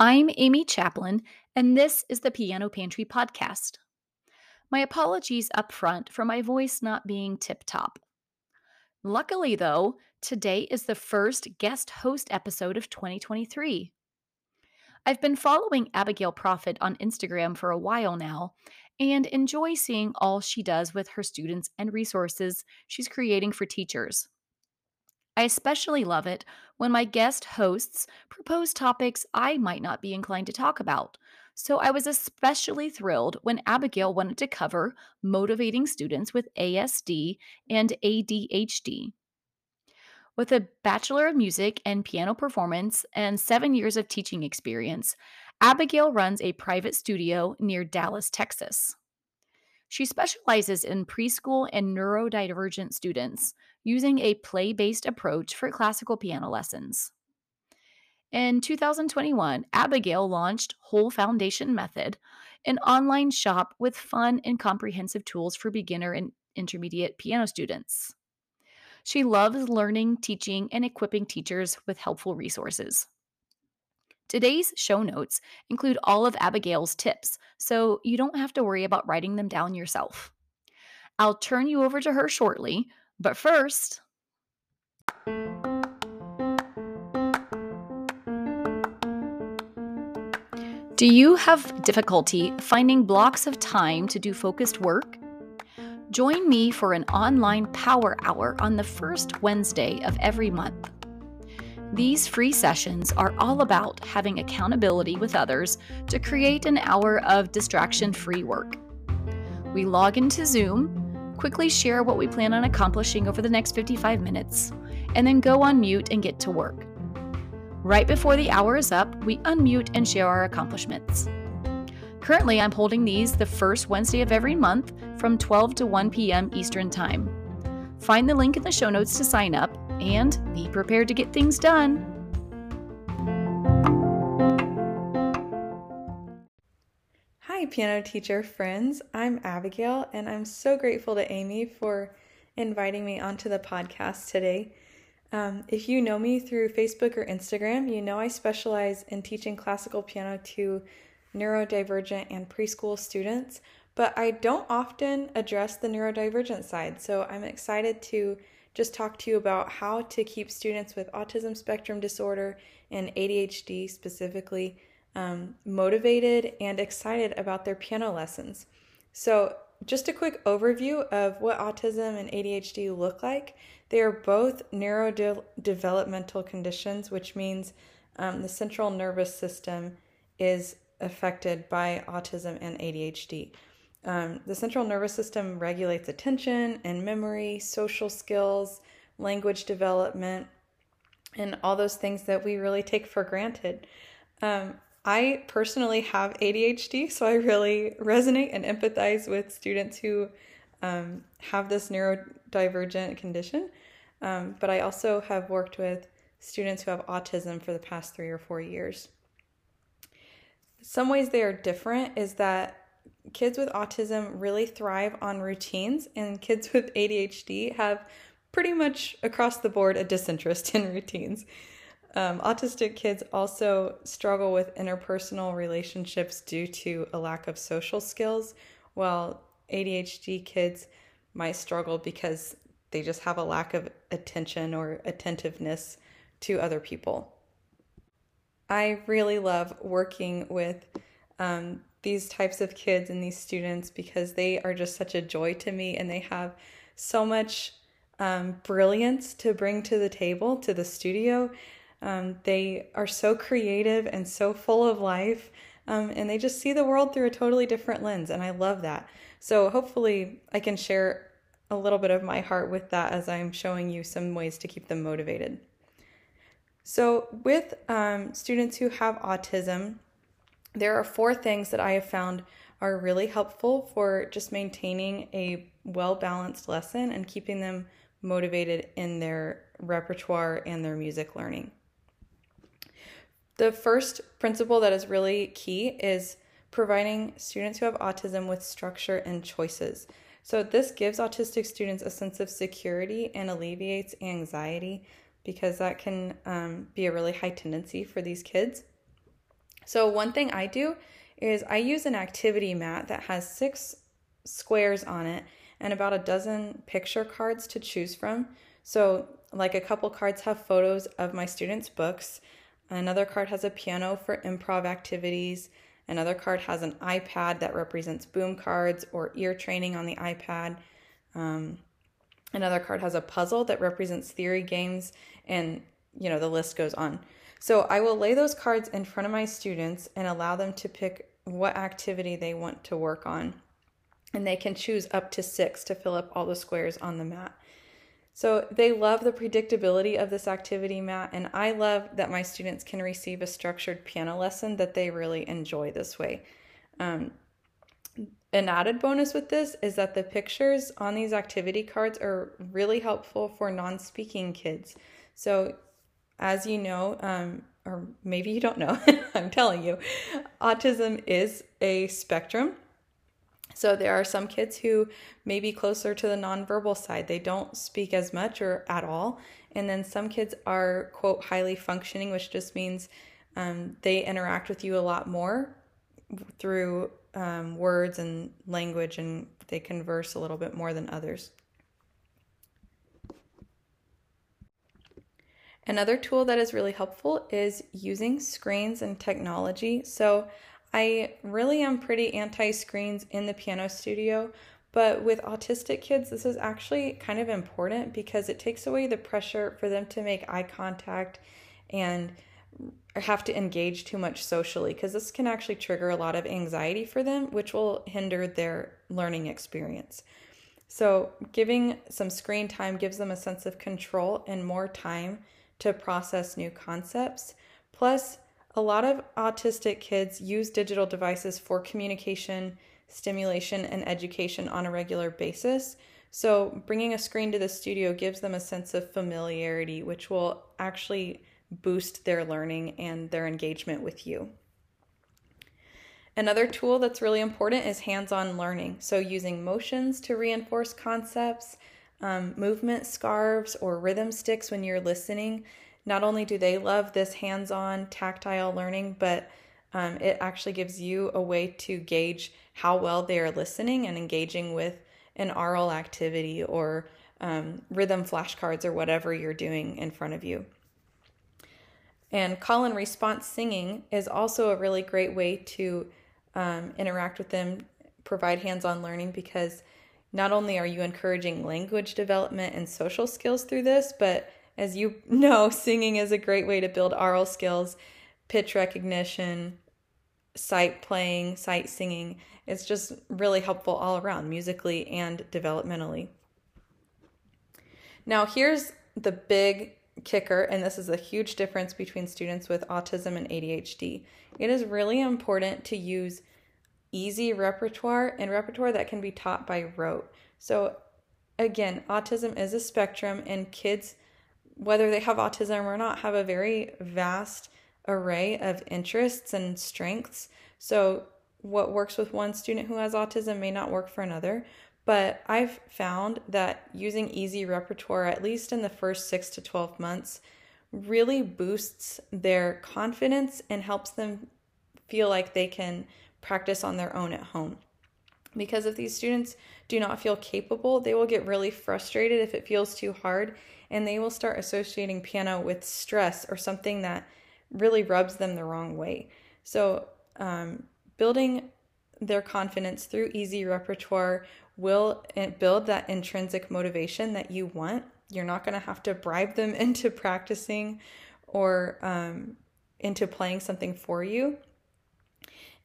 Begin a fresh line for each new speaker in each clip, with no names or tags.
I'm Amy Chaplin, and this is the Piano Pantry podcast. My apologies up front for my voice not being tip top. Luckily, though, today is the first guest host episode of 2023. I've been following Abigail Proffitt on Instagram for a while now and enjoy seeing all she does with her students and resources she's creating for teachers. I especially love it when my guest hosts propose topics I might not be inclined to talk about. So I was especially thrilled when Abigail wanted to cover motivating students with ASD and ADHD. With a Bachelor of Music and Piano Performance and seven years of teaching experience, Abigail runs a private studio near Dallas, Texas. She specializes in preschool and neurodivergent students, using a play based approach for classical piano lessons. In 2021, Abigail launched Whole Foundation Method, an online shop with fun and comprehensive tools for beginner and intermediate piano students. She loves learning, teaching, and equipping teachers with helpful resources. Today's show notes include all of Abigail's tips, so you don't have to worry about writing them down yourself. I'll turn you over to her shortly, but first, do you have difficulty finding blocks of time to do focused work? Join me for an online power hour on the first Wednesday of every month. These free sessions are all about having accountability with others to create an hour of distraction free work. We log into Zoom quickly share what we plan on accomplishing over the next 55 minutes, and then go on mute and get to work. Right before the hour is up, we unmute and share our accomplishments. Currently, I'm holding these the first Wednesday of every month from 12 to 1 p.m. Eastern Time. Find the link in the show notes to sign up and be prepared to get things done.
Hi, piano teacher friends. I'm Abigail, and I'm so grateful to Amy for inviting me onto the podcast today. Um, if you know me through Facebook or Instagram, you know I specialize in teaching classical piano to neurodivergent and preschool students, but I don't often address the neurodivergent side. So I'm excited to just talk to you about how to keep students with autism spectrum disorder and ADHD specifically um, motivated and excited about their piano lessons. So, just a quick overview of what autism and ADHD look like. They are both neurodevelopmental conditions, which means um, the central nervous system is affected by autism and ADHD. Um, the central nervous system regulates attention and memory, social skills, language development, and all those things that we really take for granted. Um, I personally have ADHD, so I really resonate and empathize with students who um, have this neurodivergent condition. Um, but I also have worked with students who have autism for the past three or four years. Some ways they are different is that kids with autism really thrive on routines, and kids with ADHD have pretty much across the board a disinterest in routines. Um, autistic kids also struggle with interpersonal relationships due to a lack of social skills, while ADHD kids might struggle because they just have a lack of attention or attentiveness to other people. I really love working with um, these types of kids and these students because they are just such a joy to me and they have so much um, brilliance to bring to the table, to the studio. Um, they are so creative and so full of life, um, and they just see the world through a totally different lens, and I love that. So, hopefully, I can share a little bit of my heart with that as I'm showing you some ways to keep them motivated. So, with um, students who have autism, there are four things that I have found are really helpful for just maintaining a well balanced lesson and keeping them motivated in their repertoire and their music learning. The first principle that is really key is providing students who have autism with structure and choices. So, this gives autistic students a sense of security and alleviates anxiety because that can um, be a really high tendency for these kids. So, one thing I do is I use an activity mat that has six squares on it and about a dozen picture cards to choose from. So, like a couple cards have photos of my students' books, another card has a piano for improv activities, another card has an iPad that represents boom cards or ear training on the iPad. Um, another card has a puzzle that represents theory games, and you know, the list goes on. So, I will lay those cards in front of my students and allow them to pick what activity they want to work on and they can choose up to six to fill up all the squares on the mat. So they love the predictability of this activity mat, and I love that my students can receive a structured piano lesson that they really enjoy this way. Um, an added bonus with this is that the pictures on these activity cards are really helpful for non speaking kids. So, as you know, um, or maybe you don't know, I'm telling you, autism is a spectrum. So there are some kids who may be closer to the nonverbal side. They don't speak as much or at all. And then some kids are, quote, highly functioning, which just means um, they interact with you a lot more through um, words and language and they converse a little bit more than others. Another tool that is really helpful is using screens and technology. So I really am pretty anti screens in the piano studio, but with autistic kids, this is actually kind of important because it takes away the pressure for them to make eye contact and have to engage too much socially because this can actually trigger a lot of anxiety for them, which will hinder their learning experience. So, giving some screen time gives them a sense of control and more time to process new concepts. Plus, a lot of autistic kids use digital devices for communication, stimulation, and education on a regular basis. So, bringing a screen to the studio gives them a sense of familiarity, which will actually boost their learning and their engagement with you. Another tool that's really important is hands on learning. So, using motions to reinforce concepts, um, movement scarves, or rhythm sticks when you're listening not only do they love this hands on tactile learning, but um, it actually gives you a way to gauge how well they are listening and engaging with an aural activity or um, rhythm flashcards or whatever you're doing in front of you. And call and response singing is also a really great way to um, interact with them, provide hands on learning, because not only are you encouraging language development and social skills through this, but as you know, singing is a great way to build aural skills, pitch recognition, sight playing, sight singing. It's just really helpful all around, musically and developmentally. Now, here's the big kicker, and this is a huge difference between students with autism and ADHD. It is really important to use easy repertoire and repertoire that can be taught by rote. So, again, autism is a spectrum, and kids whether they have autism or not, have a very vast array of interests and strengths. So, what works with one student who has autism may not work for another. But I've found that using easy repertoire, at least in the first six to 12 months, really boosts their confidence and helps them feel like they can practice on their own at home. Because if these students do not feel capable, they will get really frustrated if it feels too hard and they will start associating piano with stress or something that really rubs them the wrong way. So, um, building their confidence through easy repertoire will eh, build that intrinsic motivation that you want. You're not going to have to bribe them into practicing or um, into playing something for you.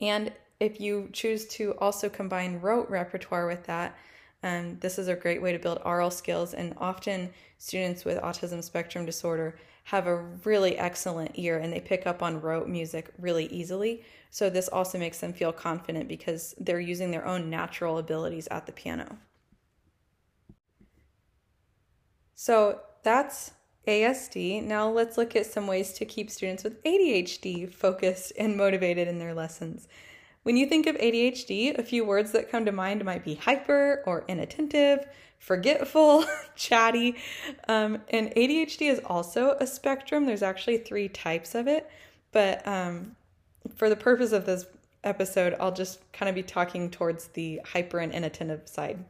And if you choose to also combine rote repertoire with that, um, this is a great way to build aural skills. And often, students with autism spectrum disorder have a really excellent ear and they pick up on rote music really easily. So, this also makes them feel confident because they're using their own natural abilities at the piano. So, that's ASD. Now, let's look at some ways to keep students with ADHD focused and motivated in their lessons. When you think of ADHD, a few words that come to mind might be hyper or inattentive, forgetful, chatty. Um, and ADHD is also a spectrum. There's actually three types of it, but um, for the purpose of this episode, I'll just kind of be talking towards the hyper and inattentive side.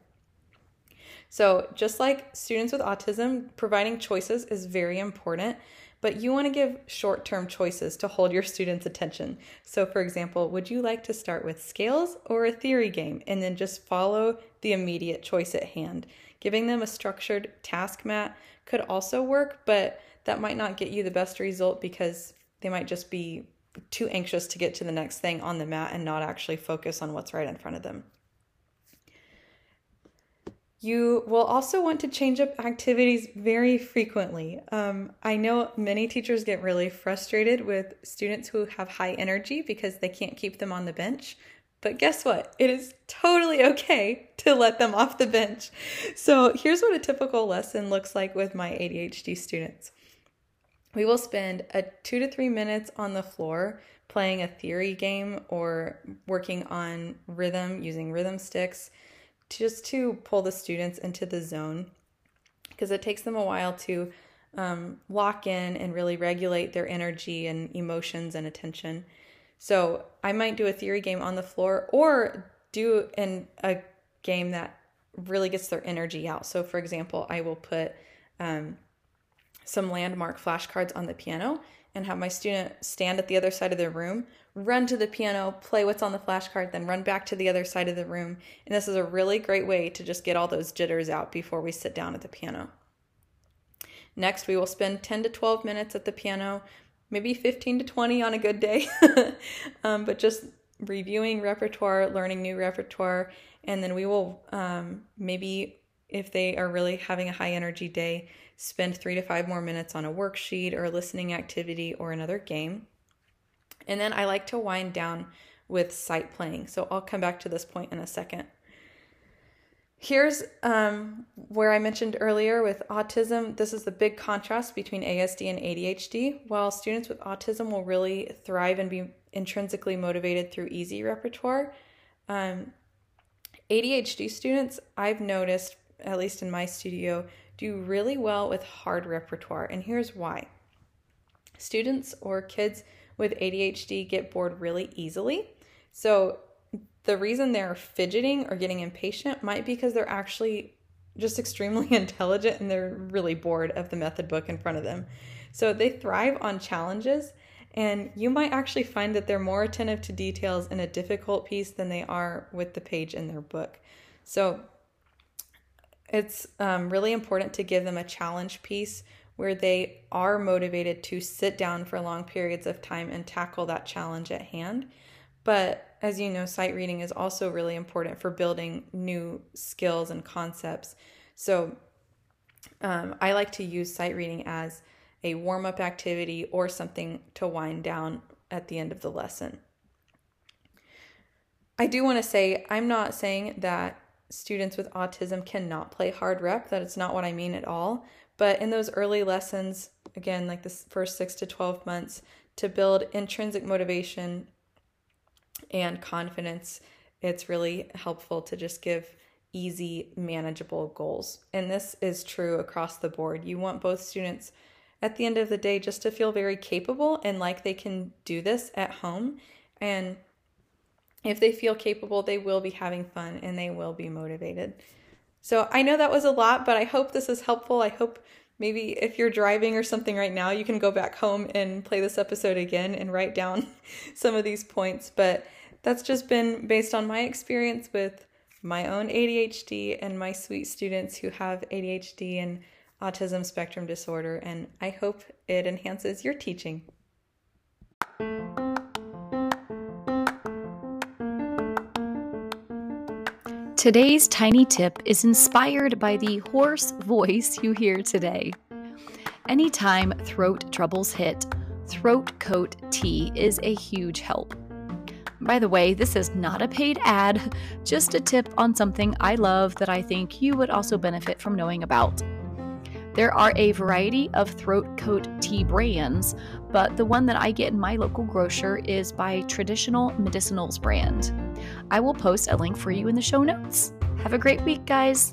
So, just like students with autism, providing choices is very important, but you want to give short term choices to hold your students' attention. So, for example, would you like to start with scales or a theory game and then just follow the immediate choice at hand? Giving them a structured task mat could also work, but that might not get you the best result because they might just be too anxious to get to the next thing on the mat and not actually focus on what's right in front of them. You will also want to change up activities very frequently. Um, I know many teachers get really frustrated with students who have high energy because they can't keep them on the bench. But guess what? It is totally okay to let them off the bench. So here's what a typical lesson looks like with my ADHD students. We will spend a two to three minutes on the floor playing a theory game or working on rhythm using rhythm sticks just to pull the students into the zone because it takes them a while to um, lock in and really regulate their energy and emotions and attention. So I might do a theory game on the floor or do in a game that really gets their energy out. So for example, I will put um, some landmark flashcards on the piano and have my student stand at the other side of the room, run to the piano, play what's on the flashcard, then run back to the other side of the room. And this is a really great way to just get all those jitters out before we sit down at the piano. Next, we will spend 10 to 12 minutes at the piano, maybe 15 to 20 on a good day, um, but just reviewing repertoire, learning new repertoire, and then we will um, maybe, if they are really having a high energy day, spend three to five more minutes on a worksheet or a listening activity or another game. And then I like to wind down with sight playing. So I'll come back to this point in a second. Here's um, where I mentioned earlier with autism. This is the big contrast between ASD and ADHD. While students with autism will really thrive and be intrinsically motivated through easy repertoire, um, ADHD students, I've noticed, at least in my studio, do really well with hard repertoire, and here's why. Students or kids with ADHD get bored really easily. So, the reason they're fidgeting or getting impatient might be because they're actually just extremely intelligent and they're really bored of the method book in front of them. So, they thrive on challenges, and you might actually find that they're more attentive to details in a difficult piece than they are with the page in their book. So, it's um, really important to give them a challenge piece where they are motivated to sit down for long periods of time and tackle that challenge at hand. But as you know, sight reading is also really important for building new skills and concepts. So um, I like to use sight reading as a warm up activity or something to wind down at the end of the lesson. I do want to say, I'm not saying that students with autism cannot play hard rep. That is not what I mean at all. But in those early lessons, again, like the first six to 12 months, to build intrinsic motivation and confidence, it's really helpful to just give easy, manageable goals. And this is true across the board. You want both students at the end of the day just to feel very capable and like they can do this at home. And if they feel capable, they will be having fun and they will be motivated. So I know that was a lot, but I hope this is helpful. I hope maybe if you're driving or something right now, you can go back home and play this episode again and write down some of these points. But that's just been based on my experience with my own ADHD and my sweet students who have ADHD and autism spectrum disorder. And I hope it enhances your teaching.
Today's tiny tip is inspired by the hoarse voice you hear today. Anytime throat troubles hit, Throat Coat Tea is a huge help. By the way, this is not a paid ad, just a tip on something I love that I think you would also benefit from knowing about. There are a variety of throat coat tea brands, but the one that I get in my local grocer is by Traditional Medicinals brand. I will post a link for you in the show notes. Have a great week, guys.